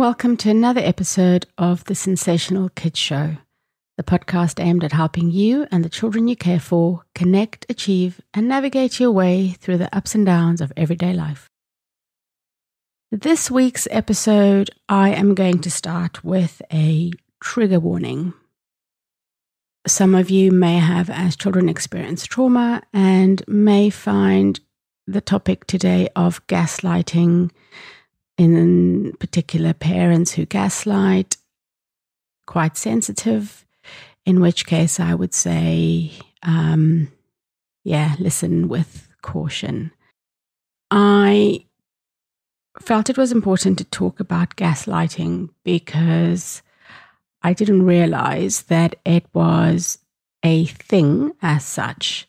welcome to another episode of the Sensational Kids Show, the podcast aimed at helping you and the children you care for connect, achieve, and navigate your way through the ups and downs of everyday life. This week's episode, I am going to start with a trigger warning. Some of you may have, as children, experienced trauma and may find the topic today of gaslighting in particular parents who gaslight, quite sensitive, in which case I would say, um, yeah, listen with caution. I felt it was important to talk about gaslighting because I didn't realize that it was a thing as such.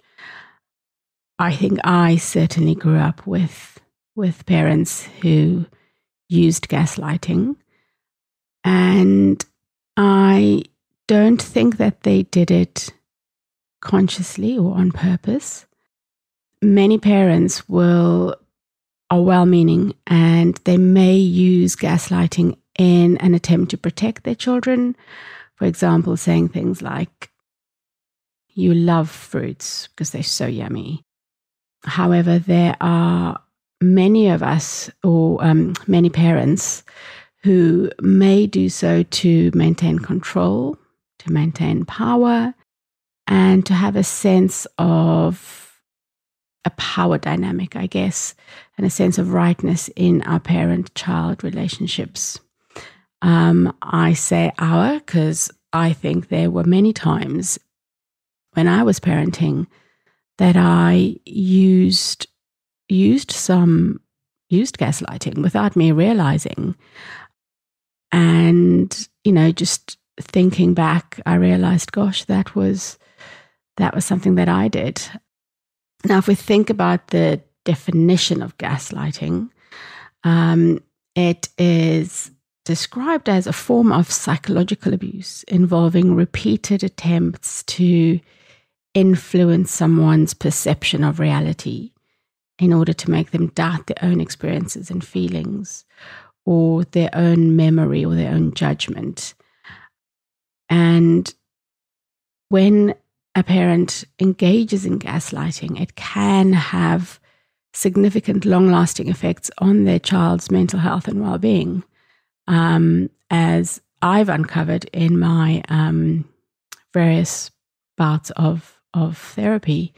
I think I certainly grew up with with parents who used gaslighting. And I don't think that they did it consciously or on purpose. Many parents will are well meaning and they may use gaslighting in an attempt to protect their children. For example, saying things like, You love fruits because they're so yummy. However, there are many of us, or um, many parents, who may do so to maintain control, to maintain power, and to have a sense of a power dynamic, I guess, and a sense of rightness in our parent child relationships. Um, I say our because I think there were many times when I was parenting that I used used some used gaslighting without me realizing. And, you know, just thinking back, I realized, gosh, that was that was something that I did. Now, if we think about the definition of gaslighting, um, it is described as a form of psychological abuse involving repeated attempts to influence someone's perception of reality in order to make them doubt their own experiences and feelings or their own memory or their own judgment. And when a parent engages in gaslighting, it can have significant, long lasting effects on their child's mental health and well being. Um, as I've uncovered in my um, various bouts of, of therapy,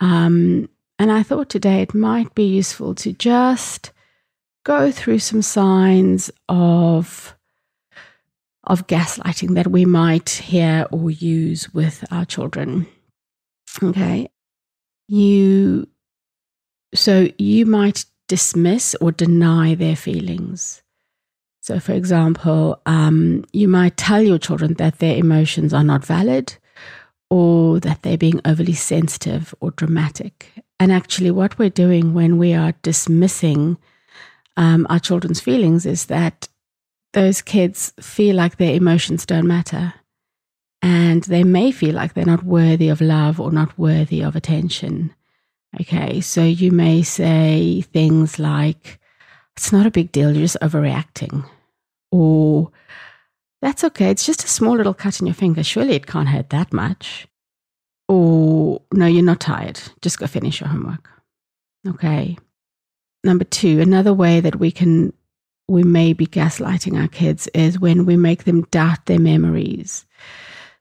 um, and I thought today it might be useful to just go through some signs of of gaslighting that we might hear or use with our children. Okay. You so you might dismiss or deny their feelings. So, for example, um, you might tell your children that their emotions are not valid or that they're being overly sensitive or dramatic. And actually, what we're doing when we are dismissing um, our children's feelings is that those kids feel like their emotions don't matter. And they may feel like they're not worthy of love or not worthy of attention. Okay, so you may say things like, it's not a big deal, you're just overreacting. Or, that's okay, it's just a small little cut in your finger. Surely it can't hurt that much or no, you're not tired. Just go finish your homework. Okay. Number two, another way that we can, we may be gaslighting our kids is when we make them doubt their memories.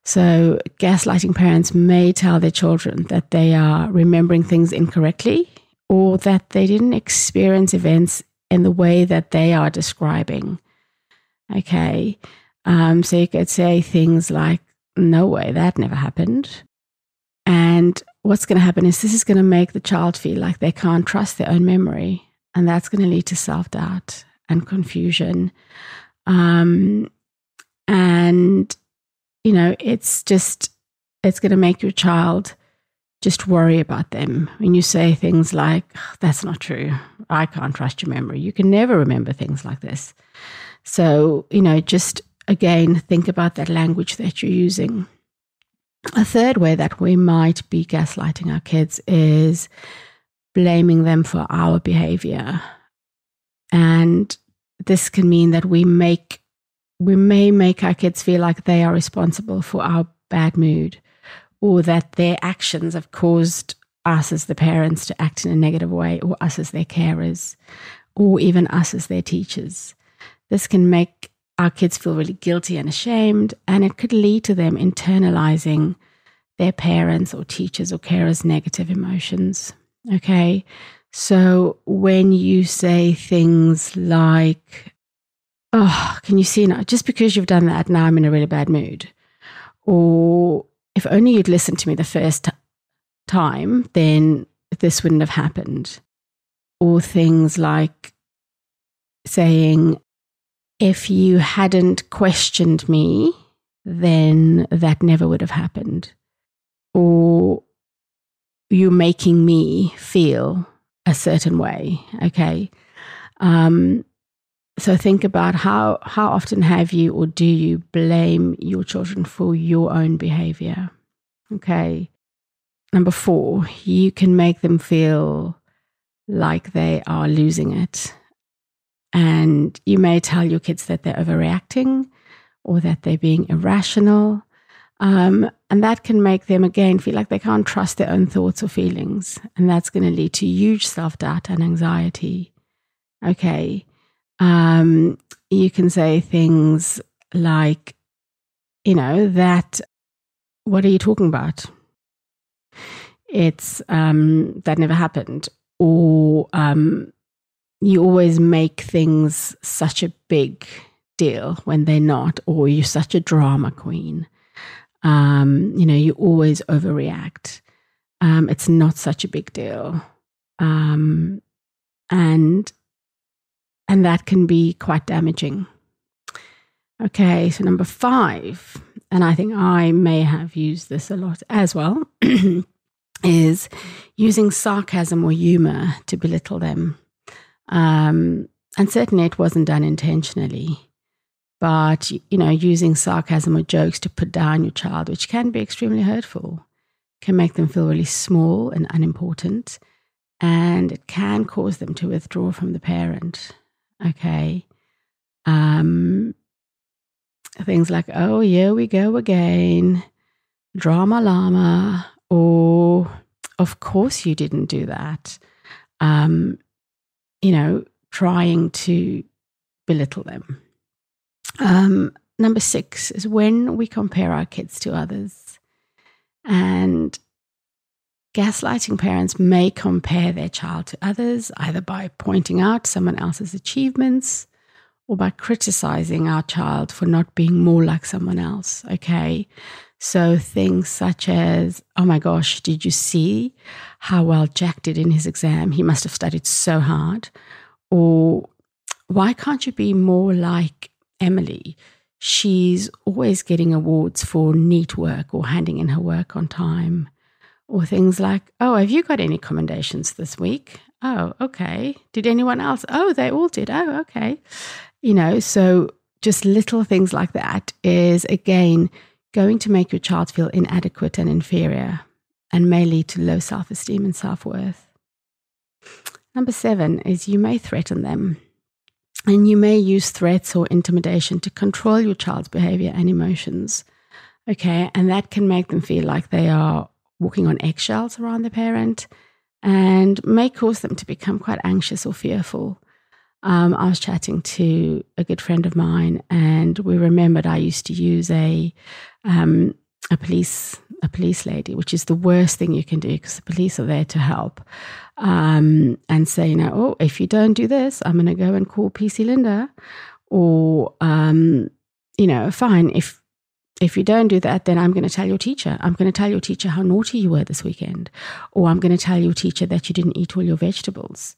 So, gaslighting parents may tell their children that they are remembering things incorrectly or that they didn't experience events in the way that they are describing. Okay. Um, so, you could say things like, no way, that never happened. And what's going to happen is this is going to make the child feel like they can't trust their own memory. And that's going to lead to self doubt and confusion. Um, and, you know, it's just, it's going to make your child just worry about them. When you say things like, that's not true, I can't trust your memory, you can never remember things like this. So, you know, just again, think about that language that you're using. A third way that we might be gaslighting our kids is blaming them for our behavior. And this can mean that we make we may make our kids feel like they are responsible for our bad mood or that their actions have caused us as the parents to act in a negative way or us as their carers or even us as their teachers. This can make our kids feel really guilty and ashamed, and it could lead to them internalizing their parents or teachers or carers' negative emotions. Okay. So when you say things like, oh, can you see now? Just because you've done that, now I'm in a really bad mood. Or if only you'd listened to me the first t- time, then this wouldn't have happened. Or things like saying, if you hadn't questioned me, then that never would have happened. Or you're making me feel a certain way. Okay. Um, so think about how how often have you or do you blame your children for your own behavior? Okay. Number four, you can make them feel like they are losing it. And you may tell your kids that they're overreacting or that they're being irrational. Um, and that can make them again feel like they can't trust their own thoughts or feelings. And that's going to lead to huge self doubt and anxiety. Okay. Um, you can say things like, you know, that, what are you talking about? It's, um, that never happened. Or, um, you always make things such a big deal when they're not, or you're such a drama queen. Um, you know, you always overreact. Um, it's not such a big deal. Um, and and that can be quite damaging. Okay, so number five, and I think I may have used this a lot as well, is using sarcasm or humor to belittle them. Um, and certainly it wasn't done intentionally. But, you know, using sarcasm or jokes to put down your child, which can be extremely hurtful, can make them feel really small and unimportant. And it can cause them to withdraw from the parent. Okay. Um, things like, oh, here we go again, drama llama, or of course you didn't do that. Um, you know, trying to belittle them. Um, number six is when we compare our kids to others. And Gaslighting parents may compare their child to others, either by pointing out someone else's achievements or by criticizing our child for not being more like someone else. Okay. So things such as, oh my gosh, did you see how well Jack did in his exam? He must have studied so hard. Or why can't you be more like Emily? She's always getting awards for neat work or handing in her work on time. Or things like, oh, have you got any commendations this week? Oh, okay. Did anyone else? Oh, they all did. Oh, okay. You know, so just little things like that is again going to make your child feel inadequate and inferior and may lead to low self esteem and self worth. Number seven is you may threaten them. And you may use threats or intimidation to control your child's behavior and emotions. Okay. And that can make them feel like they are walking on eggshells around the parent and may cause them to become quite anxious or fearful. Um, I was chatting to a good friend of mine, and we remembered I used to use a um, a police a police lady, which is the worst thing you can do because the police are there to help, um, and say, you know, oh, if you don't do this, I'm going to go and call PC Linda, or um, you know, fine if if you don't do that, then I'm going to tell your teacher. I'm going to tell your teacher how naughty you were this weekend. Or I'm going to tell your teacher that you didn't eat all your vegetables.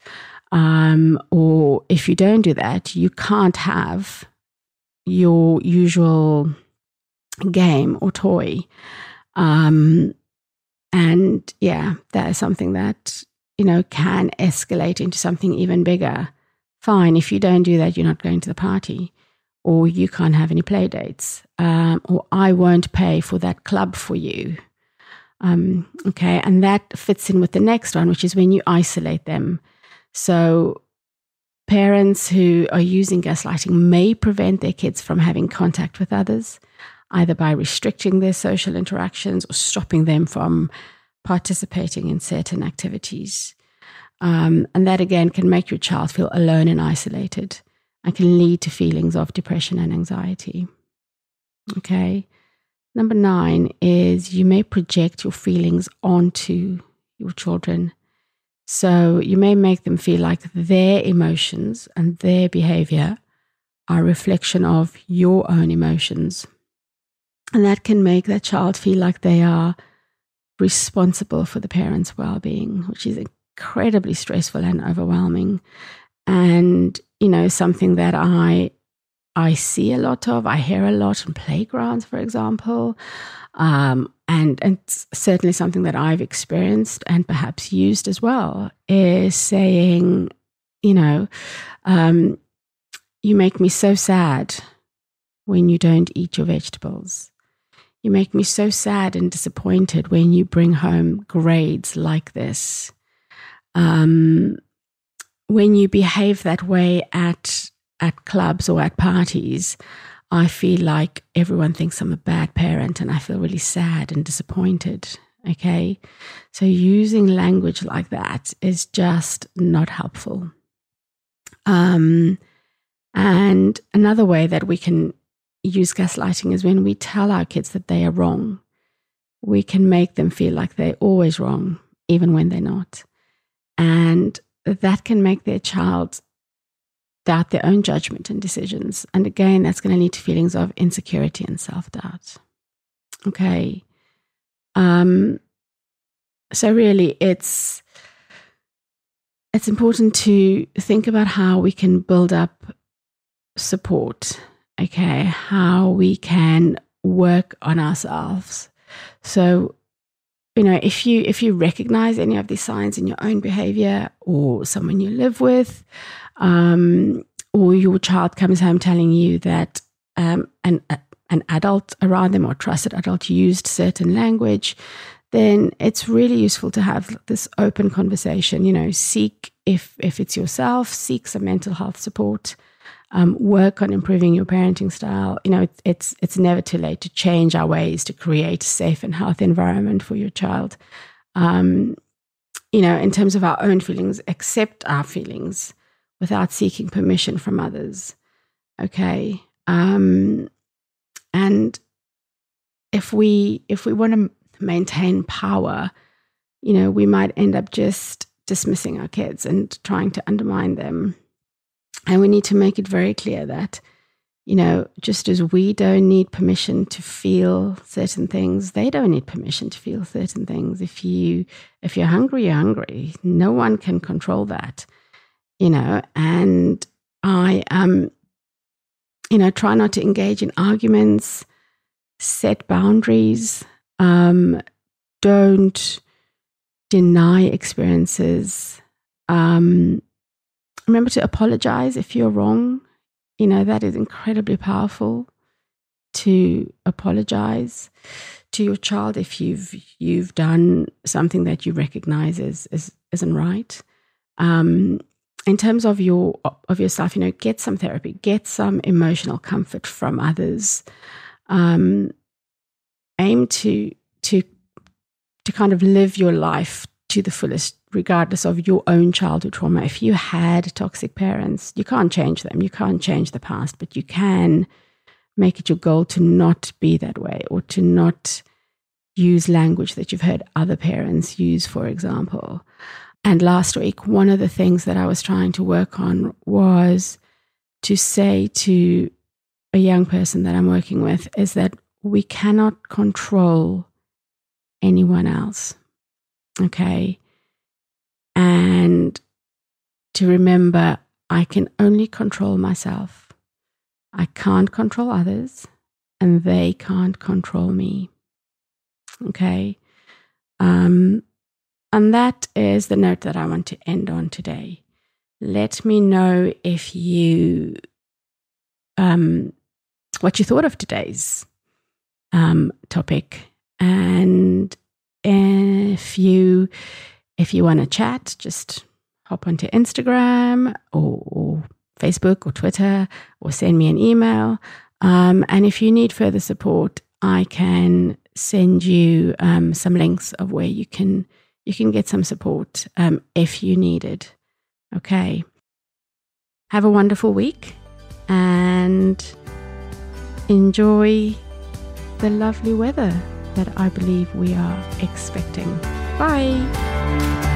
Um, or if you don't do that, you can't have your usual game or toy. Um, and yeah, that is something that, you know, can escalate into something even bigger. Fine, if you don't do that, you're not going to the party or you can't have any play dates, um, or I won't pay for that club for you. Um, okay, and that fits in with the next one, which is when you isolate them. So parents who are using gaslighting may prevent their kids from having contact with others, either by restricting their social interactions or stopping them from participating in certain activities. Um, and that again can make your child feel alone and isolated and can lead to feelings of depression and anxiety. Okay. Number nine is you may project your feelings onto your children. So you may make them feel like their emotions and their behavior are a reflection of your own emotions. And that can make that child feel like they are responsible for the parent's well being, which is incredibly stressful and overwhelming. And, you know, something that I I see a lot of, I hear a lot in playgrounds, for example. Um, and, and certainly something that I've experienced and perhaps used as well is saying, you know, um, you make me so sad when you don't eat your vegetables. You make me so sad and disappointed when you bring home grades like this. Um, when you behave that way at at clubs or at parties, I feel like everyone thinks I'm a bad parent and I feel really sad and disappointed. Okay. So using language like that is just not helpful. Um, and another way that we can use gaslighting is when we tell our kids that they are wrong. We can make them feel like they're always wrong, even when they're not. And that can make their child doubt their own judgment and decisions. And again, that's going to lead to feelings of insecurity and self doubt. Okay. Um, so really it's it's important to think about how we can build up support okay how we can work on ourselves so you know if you if you recognize any of these signs in your own behavior or someone you live with um, or your child comes home telling you that um, an, a, an adult around them or trusted adult used certain language, then it's really useful to have this open conversation. You know, seek if if it's yourself, seek some mental health support. Um, work on improving your parenting style. You know, it, it's it's never too late to change our ways to create a safe and healthy environment for your child. Um, you know, in terms of our own feelings, accept our feelings without seeking permission from others. Okay. Um, and if we if we want to maintain power, you know, we might end up just dismissing our kids and trying to undermine them. And we need to make it very clear that, you know, just as we don't need permission to feel certain things, they don't need permission to feel certain things. If you if you're hungry, you're hungry. No one can control that you know, and I, um, you know, try not to engage in arguments, set boundaries, um, don't deny experiences. Um, remember to apologize if you're wrong. You know, that is incredibly powerful to apologize to your child if you've you've done something that you recognize as, as isn't right. Um, in terms of your of yourself, you know, get some therapy, get some emotional comfort from others. Um, aim to to to kind of live your life to the fullest, regardless of your own childhood trauma. If you had toxic parents, you can't change them. You can't change the past, but you can make it your goal to not be that way or to not use language that you've heard other parents use, for example. And last week, one of the things that I was trying to work on was to say to a young person that I'm working with is that we cannot control anyone else. Okay. And to remember, I can only control myself. I can't control others, and they can't control me. Okay. Um, and that is the note that I want to end on today. Let me know if you, um, what you thought of today's um, topic, and if you, if you want to chat, just hop onto Instagram or, or Facebook or Twitter or send me an email. Um, and if you need further support, I can send you um, some links of where you can you can get some support um, if you need it. Okay. Have a wonderful week and enjoy the lovely weather that I believe we are expecting. Bye.